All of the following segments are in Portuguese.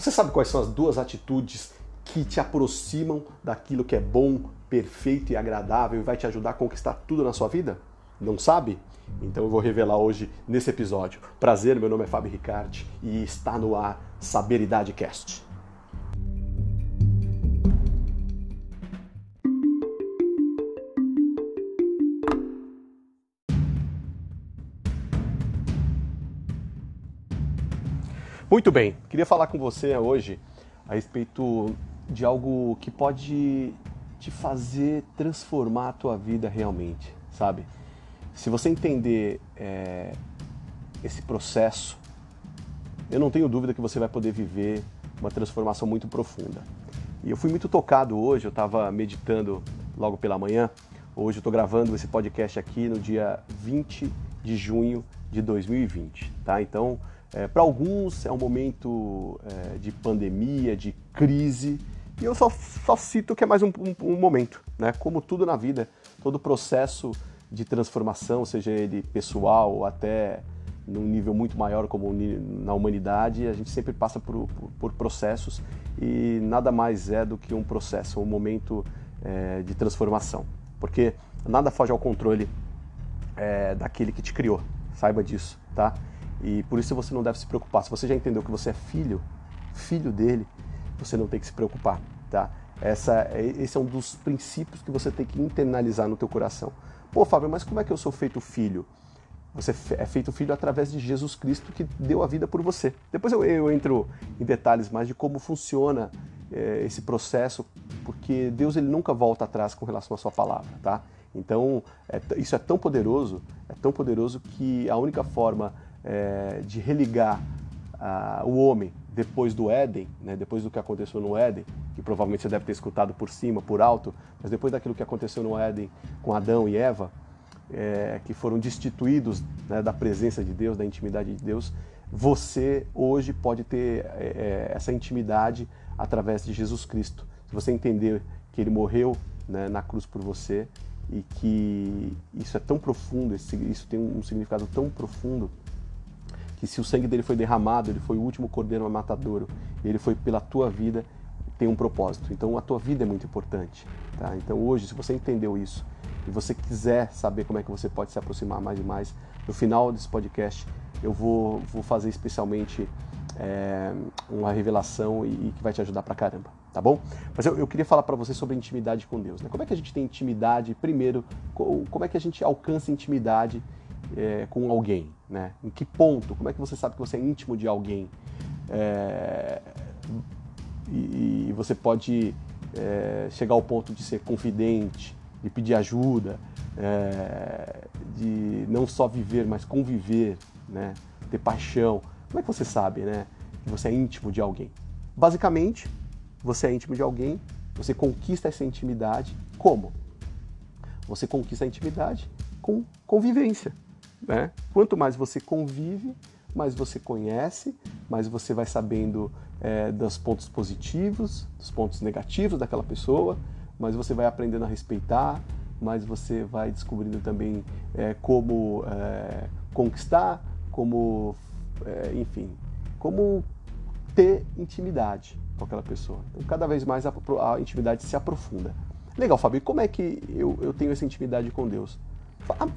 Você sabe quais são as duas atitudes que te aproximam daquilo que é bom, perfeito e agradável e vai te ajudar a conquistar tudo na sua vida? Não sabe? Então eu vou revelar hoje nesse episódio. Prazer, meu nome é Fábio Ricarte e está no ar Saberidade Cast. Muito bem, queria falar com você hoje a respeito de algo que pode te fazer transformar a tua vida realmente, sabe? Se você entender é, esse processo, eu não tenho dúvida que você vai poder viver uma transformação muito profunda. E eu fui muito tocado hoje, eu estava meditando logo pela manhã. Hoje eu estou gravando esse podcast aqui no dia 20 de junho de 2020, tá? Então é, Para alguns é um momento é, de pandemia, de crise, e eu só, só cito que é mais um, um, um, momento, né? Como tudo na vida, todo processo de transformação, seja ele pessoal ou até num nível muito maior como na humanidade, a gente sempre passa por, por, por processos e nada mais é do que um processo, um momento é, de transformação, porque nada foge ao controle é, daquele que te criou, saiba disso, tá? E por isso você não deve se preocupar. Se você já entendeu que você é filho, filho dele, você não tem que se preocupar, tá? Essa, esse é um dos princípios que você tem que internalizar no teu coração. Pô, Fábio, mas como é que eu sou feito filho? Você é feito filho através de Jesus Cristo que deu a vida por você. Depois eu, eu entro em detalhes mais de como funciona é, esse processo, porque Deus ele nunca volta atrás com relação à sua palavra, tá? Então, é, isso é tão poderoso, é tão poderoso que a única forma é, de religar ah, o homem depois do Éden, né, depois do que aconteceu no Éden, que provavelmente você deve ter escutado por cima, por alto, mas depois daquilo que aconteceu no Éden com Adão e Eva, é, que foram destituídos né, da presença de Deus, da intimidade de Deus, você hoje pode ter é, é essa intimidade através de Jesus Cristo. Se você entender que ele morreu né, na cruz por você e que isso é tão profundo, isso tem um significado tão profundo que se o sangue dele foi derramado, ele foi o último cordeiro matadouro, ele foi pela tua vida, tem um propósito. Então a tua vida é muito importante. Tá? Então hoje, se você entendeu isso e você quiser saber como é que você pode se aproximar mais e mais, no final desse podcast eu vou, vou fazer especialmente é, uma revelação e, e, que vai te ajudar pra caramba, tá bom? Mas eu, eu queria falar para você sobre intimidade com Deus. Né? Como é que a gente tem intimidade? Primeiro, como é que a gente alcança intimidade é, com alguém? Né? Em que ponto? Como é que você sabe que você é íntimo de alguém? É, e, e, você pode é, chegar ao ponto de ser confidente, de pedir ajuda, é, de não só viver, mas conviver, né? ter paixão. Como é que você sabe né? que você é íntimo de alguém? Basicamente, você é íntimo de alguém, você conquista essa intimidade como? Você conquista a intimidade com convivência. Né? Quanto mais você convive, mais você conhece, mais você vai sabendo é, dos pontos positivos, dos pontos negativos daquela pessoa, mais você vai aprendendo a respeitar, mais você vai descobrindo também é, como é, conquistar, como, é, enfim, como ter intimidade com aquela pessoa. Então, cada vez mais a, a intimidade se aprofunda. Legal, Fábio, como é que eu, eu tenho essa intimidade com Deus?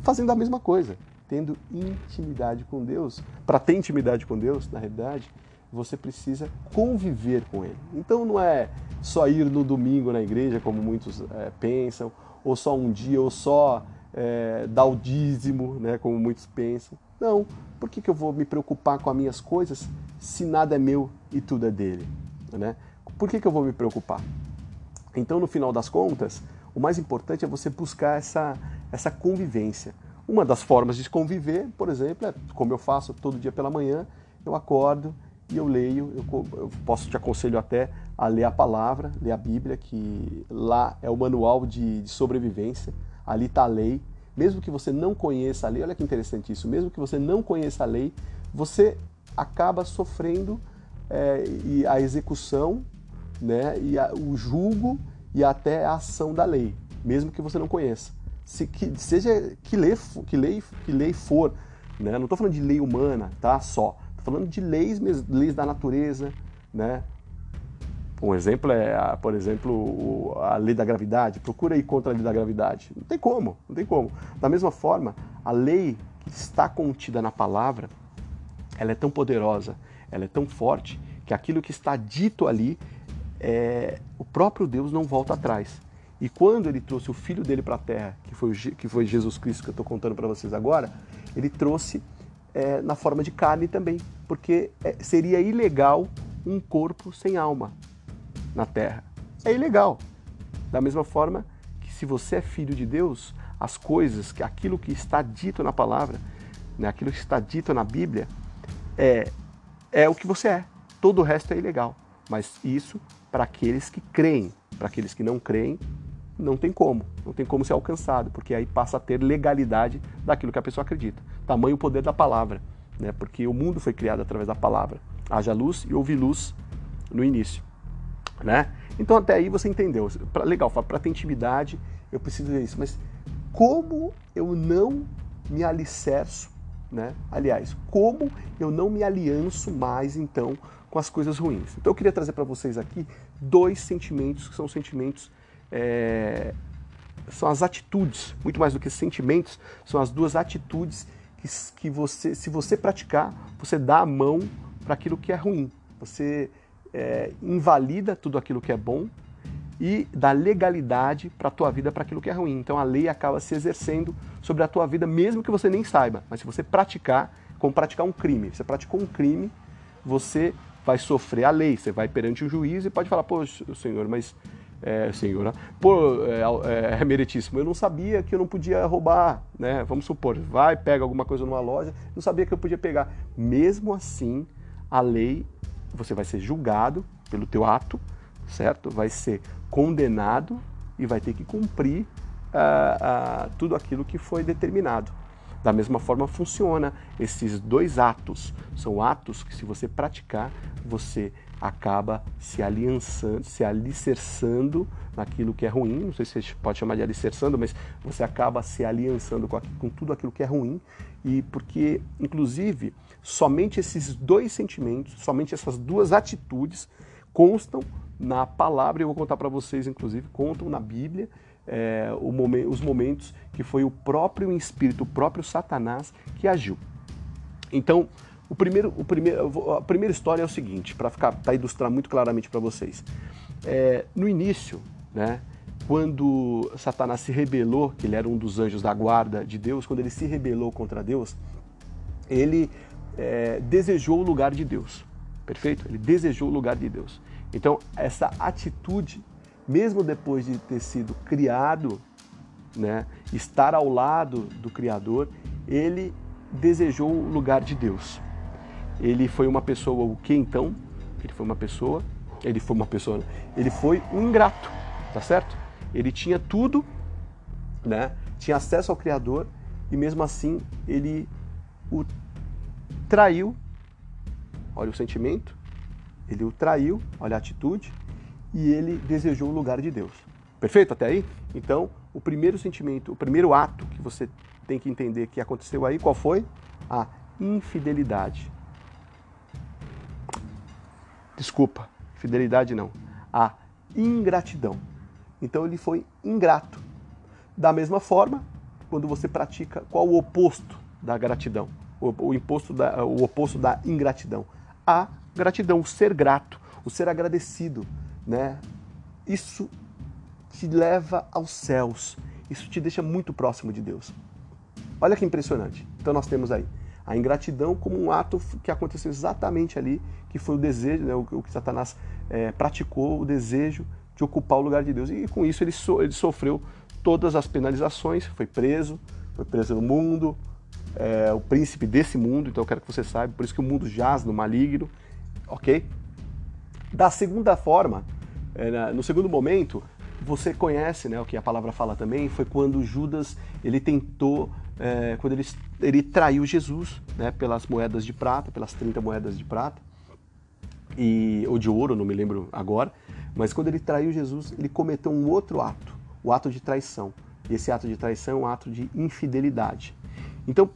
Fazendo a mesma coisa tendo intimidade com Deus. Para ter intimidade com Deus, na realidade, você precisa conviver com Ele. Então não é só ir no domingo na igreja, como muitos é, pensam, ou só um dia, ou só é, dar o dízimo, né, como muitos pensam. Não, por que, que eu vou me preocupar com as minhas coisas se nada é meu e tudo é dele? Né? Por que, que eu vou me preocupar? Então, no final das contas, o mais importante é você buscar essa, essa convivência. Uma das formas de conviver, por exemplo, é como eu faço todo dia pela manhã, eu acordo e eu leio, eu, eu posso te aconselho até a ler a palavra, ler a Bíblia, que lá é o manual de, de sobrevivência, ali está a lei. Mesmo que você não conheça a lei, olha que interessante isso, mesmo que você não conheça a lei, você acaba sofrendo é, e a execução, né, e a, o julgo e até a ação da lei, mesmo que você não conheça se, que, seja que lei, que lei, que lei for, né? não estou falando de lei humana, tá? Só. Estou falando de leis, leis da natureza, né? Um exemplo é, por exemplo, a lei da gravidade. Procura ir contra a lei da gravidade. Não tem como, não tem como. Da mesma forma, a lei que está contida na palavra, ela é tão poderosa, ela é tão forte, que aquilo que está dito ali, é, o próprio Deus não volta atrás. E quando ele trouxe o filho dele para a terra, que foi, que foi Jesus Cristo que eu estou contando para vocês agora, ele trouxe é, na forma de carne também, porque é, seria ilegal um corpo sem alma na terra. É ilegal. Da mesma forma que se você é filho de Deus, as coisas, que aquilo que está dito na palavra, né, aquilo que está dito na Bíblia, é, é o que você é. Todo o resto é ilegal. Mas isso para aqueles que creem. Para aqueles que não creem, não tem como, não tem como ser alcançado, porque aí passa a ter legalidade daquilo que a pessoa acredita. Tamanho o poder da palavra, né? porque o mundo foi criado através da palavra. Haja luz e houve luz no início. Né? Então até aí você entendeu. Pra, legal, para ter intimidade eu preciso disso, mas como eu não me alicerço, né? aliás, como eu não me alianço mais então com as coisas ruins. Então eu queria trazer para vocês aqui dois sentimentos que são sentimentos é, são as atitudes, muito mais do que sentimentos, são as duas atitudes que, que você, se você praticar, você dá a mão para aquilo que é ruim. Você é, invalida tudo aquilo que é bom e dá legalidade para a tua vida para aquilo que é ruim. Então a lei acaba se exercendo sobre a tua vida, mesmo que você nem saiba. Mas se você praticar, como praticar um crime, você praticou um crime, você vai sofrer a lei, você vai perante o juiz e pode falar, pô, senhor, mas é, senhor, né? pô, é, é, é, meritíssimo, eu não sabia que eu não podia roubar, né? Vamos supor, vai, pega alguma coisa numa loja, não sabia que eu podia pegar. Mesmo assim, a lei, você vai ser julgado pelo teu ato, certo? Vai ser condenado e vai ter que cumprir uh, uh, tudo aquilo que foi determinado. Da mesma forma funciona esses dois atos. São atos que se você praticar, você acaba se aliançando, se alicerçando naquilo que é ruim. Não sei se você pode chamar de alicerçando, mas você acaba se aliançando com, com tudo aquilo que é ruim. E porque, inclusive, somente esses dois sentimentos, somente essas duas atitudes constam na palavra, eu vou contar para vocês, inclusive, contam na Bíblia é, momen os momentos que foi o próprio Espírito, o próprio Satanás que agiu. Então, o primeiro, o primeiro, a primeira história é o seguinte, para ficar, para ilustrar muito claramente para vocês. É, no início, né, quando Satanás se rebelou, que ele era um dos anjos da guarda de Deus, quando ele se rebelou contra Deus, ele é, desejou o lugar de Deus. Perfeito? Ele desejou o lugar de Deus. Então, essa atitude mesmo depois de ter sido criado, né, estar ao lado do Criador, ele desejou o lugar de Deus. Ele foi uma pessoa o que então? Ele foi uma pessoa, ele foi uma pessoa, ele foi um ingrato, tá certo? Ele tinha tudo, né? Tinha acesso ao Criador e mesmo assim ele o traiu. Olha o sentimento, ele o traiu, olha a atitude, e ele desejou o lugar de Deus. Perfeito até aí? Então, o primeiro sentimento, o primeiro ato que você tem que entender que aconteceu aí, qual foi? A infidelidade. Desculpa, fidelidade não. A ingratidão. Então ele foi ingrato. Da mesma forma, quando você pratica, qual o oposto da gratidão? O, o, imposto da, o oposto da ingratidão? A gratidão, o ser grato, o ser agradecido, né? Isso te leva aos céus. Isso te deixa muito próximo de Deus. Olha que impressionante. Então nós temos aí a ingratidão como um ato que aconteceu exatamente ali, que foi o desejo, né, o, que Satanás é, praticou, o desejo de ocupar o lugar de Deus. E com isso ele, so, ele sofreu todas as penalizações, foi preso, foi preso no mundo, é, o príncipe desse mundo, então eu quero que você saiba, por isso que o mundo jaz no maligno, ok? Da segunda forma, é, no segundo momento, você conhece, né, o que a palavra fala também, foi quando Judas ele tentou, é, quando ele, ele traiu Jesus, né, pelas moedas de prata, pelas 30 moedas de prata, e, ou de ouro, não me lembro agora, mas quando ele traiu Jesus, ele cometeu um outro ato, o ato de traição. E esse ato de traição é um ato de infidelidade. Então,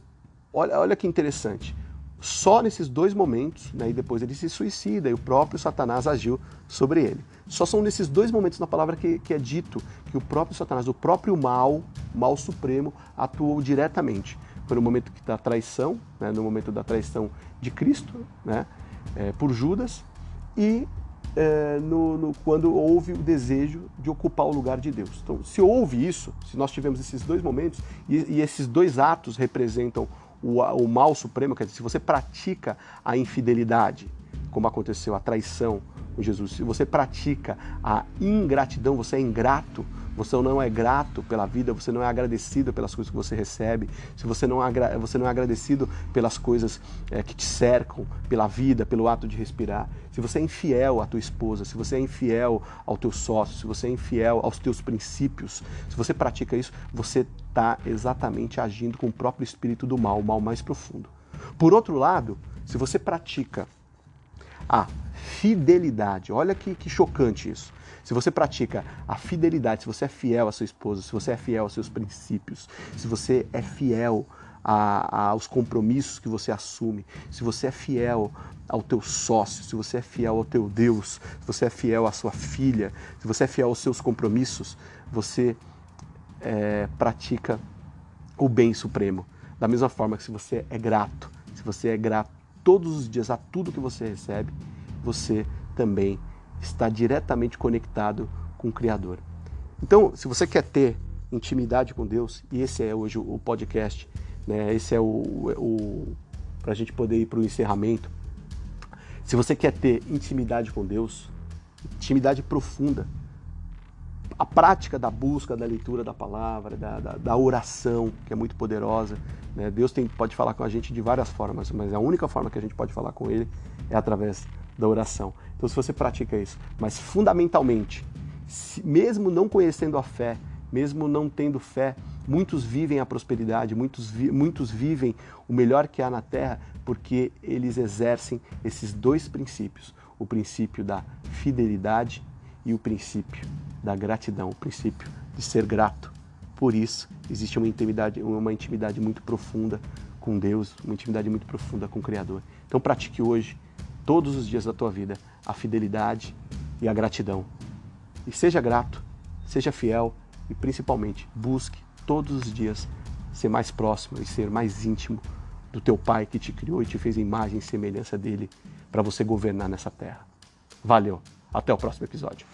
olha, olha que interessante. Só nesses dois momentos, né, e depois ele se suicida e o próprio Satanás agiu sobre ele. Só são nesses dois momentos na palavra que, que é dito que o próprio Satanás, o próprio mal, mal supremo, atuou diretamente. Foi no momento da traição, né, no momento da traição de Cristo, né, é, por Judas, e é, no, no, quando houve o desejo de ocupar o lugar de Deus. Então, se houve isso, se nós tivemos esses dois momentos, e, e esses dois atos representam o, o mal supremo, quer dizer, se você pratica a infidelidade, como aconteceu a traição com Jesus, se você pratica a ingratidão, você é ingrato, você não é grato pela vida, você não é agradecido pelas coisas que você recebe, se você não é, você não é agradecido pelas coisas é, que te cercam, pela vida, pelo ato de respirar, se você é infiel à tua esposa, se você é infiel ao teu sócio, se você é infiel aos teus princípios, se você pratica isso, você está exatamente agindo com o próprio espírito do mal, o mal mais profundo. Por outro lado, se você pratica a fidelidade, olha que, que chocante isso se você pratica a fidelidade, se você é fiel à sua esposa, se você é fiel aos seus princípios, se você é fiel a, aos compromissos que você assume, se você é fiel ao teu sócio, se você é fiel ao teu Deus, se você é fiel à sua filha, se você é fiel aos seus compromissos, você é, pratica o bem supremo. Da mesma forma que se você é grato, se você é grato todos os dias a tudo que você recebe, você também está diretamente conectado com o Criador. Então, se você quer ter intimidade com Deus, e esse é hoje o podcast, né? esse é o, o para a gente poder ir para o encerramento. Se você quer ter intimidade com Deus, intimidade profunda, a prática da busca, da leitura da palavra, da, da, da oração, que é muito poderosa. Né? Deus tem, pode falar com a gente de várias formas, mas a única forma que a gente pode falar com Ele é através da oração. Então, se você pratica isso, mas fundamentalmente, mesmo não conhecendo a fé, mesmo não tendo fé, muitos vivem a prosperidade, muitos, vi, muitos vivem o melhor que há na terra porque eles exercem esses dois princípios: o princípio da fidelidade e o princípio da gratidão, o princípio de ser grato. Por isso, existe uma intimidade, uma intimidade muito profunda com Deus, uma intimidade muito profunda com o Criador. Então, pratique hoje todos os dias da tua vida a fidelidade e a gratidão. E seja grato, seja fiel e principalmente busque todos os dias ser mais próximo e ser mais íntimo do teu Pai que te criou e te fez imagem e semelhança dele para você governar nessa terra. Valeu, até o próximo episódio.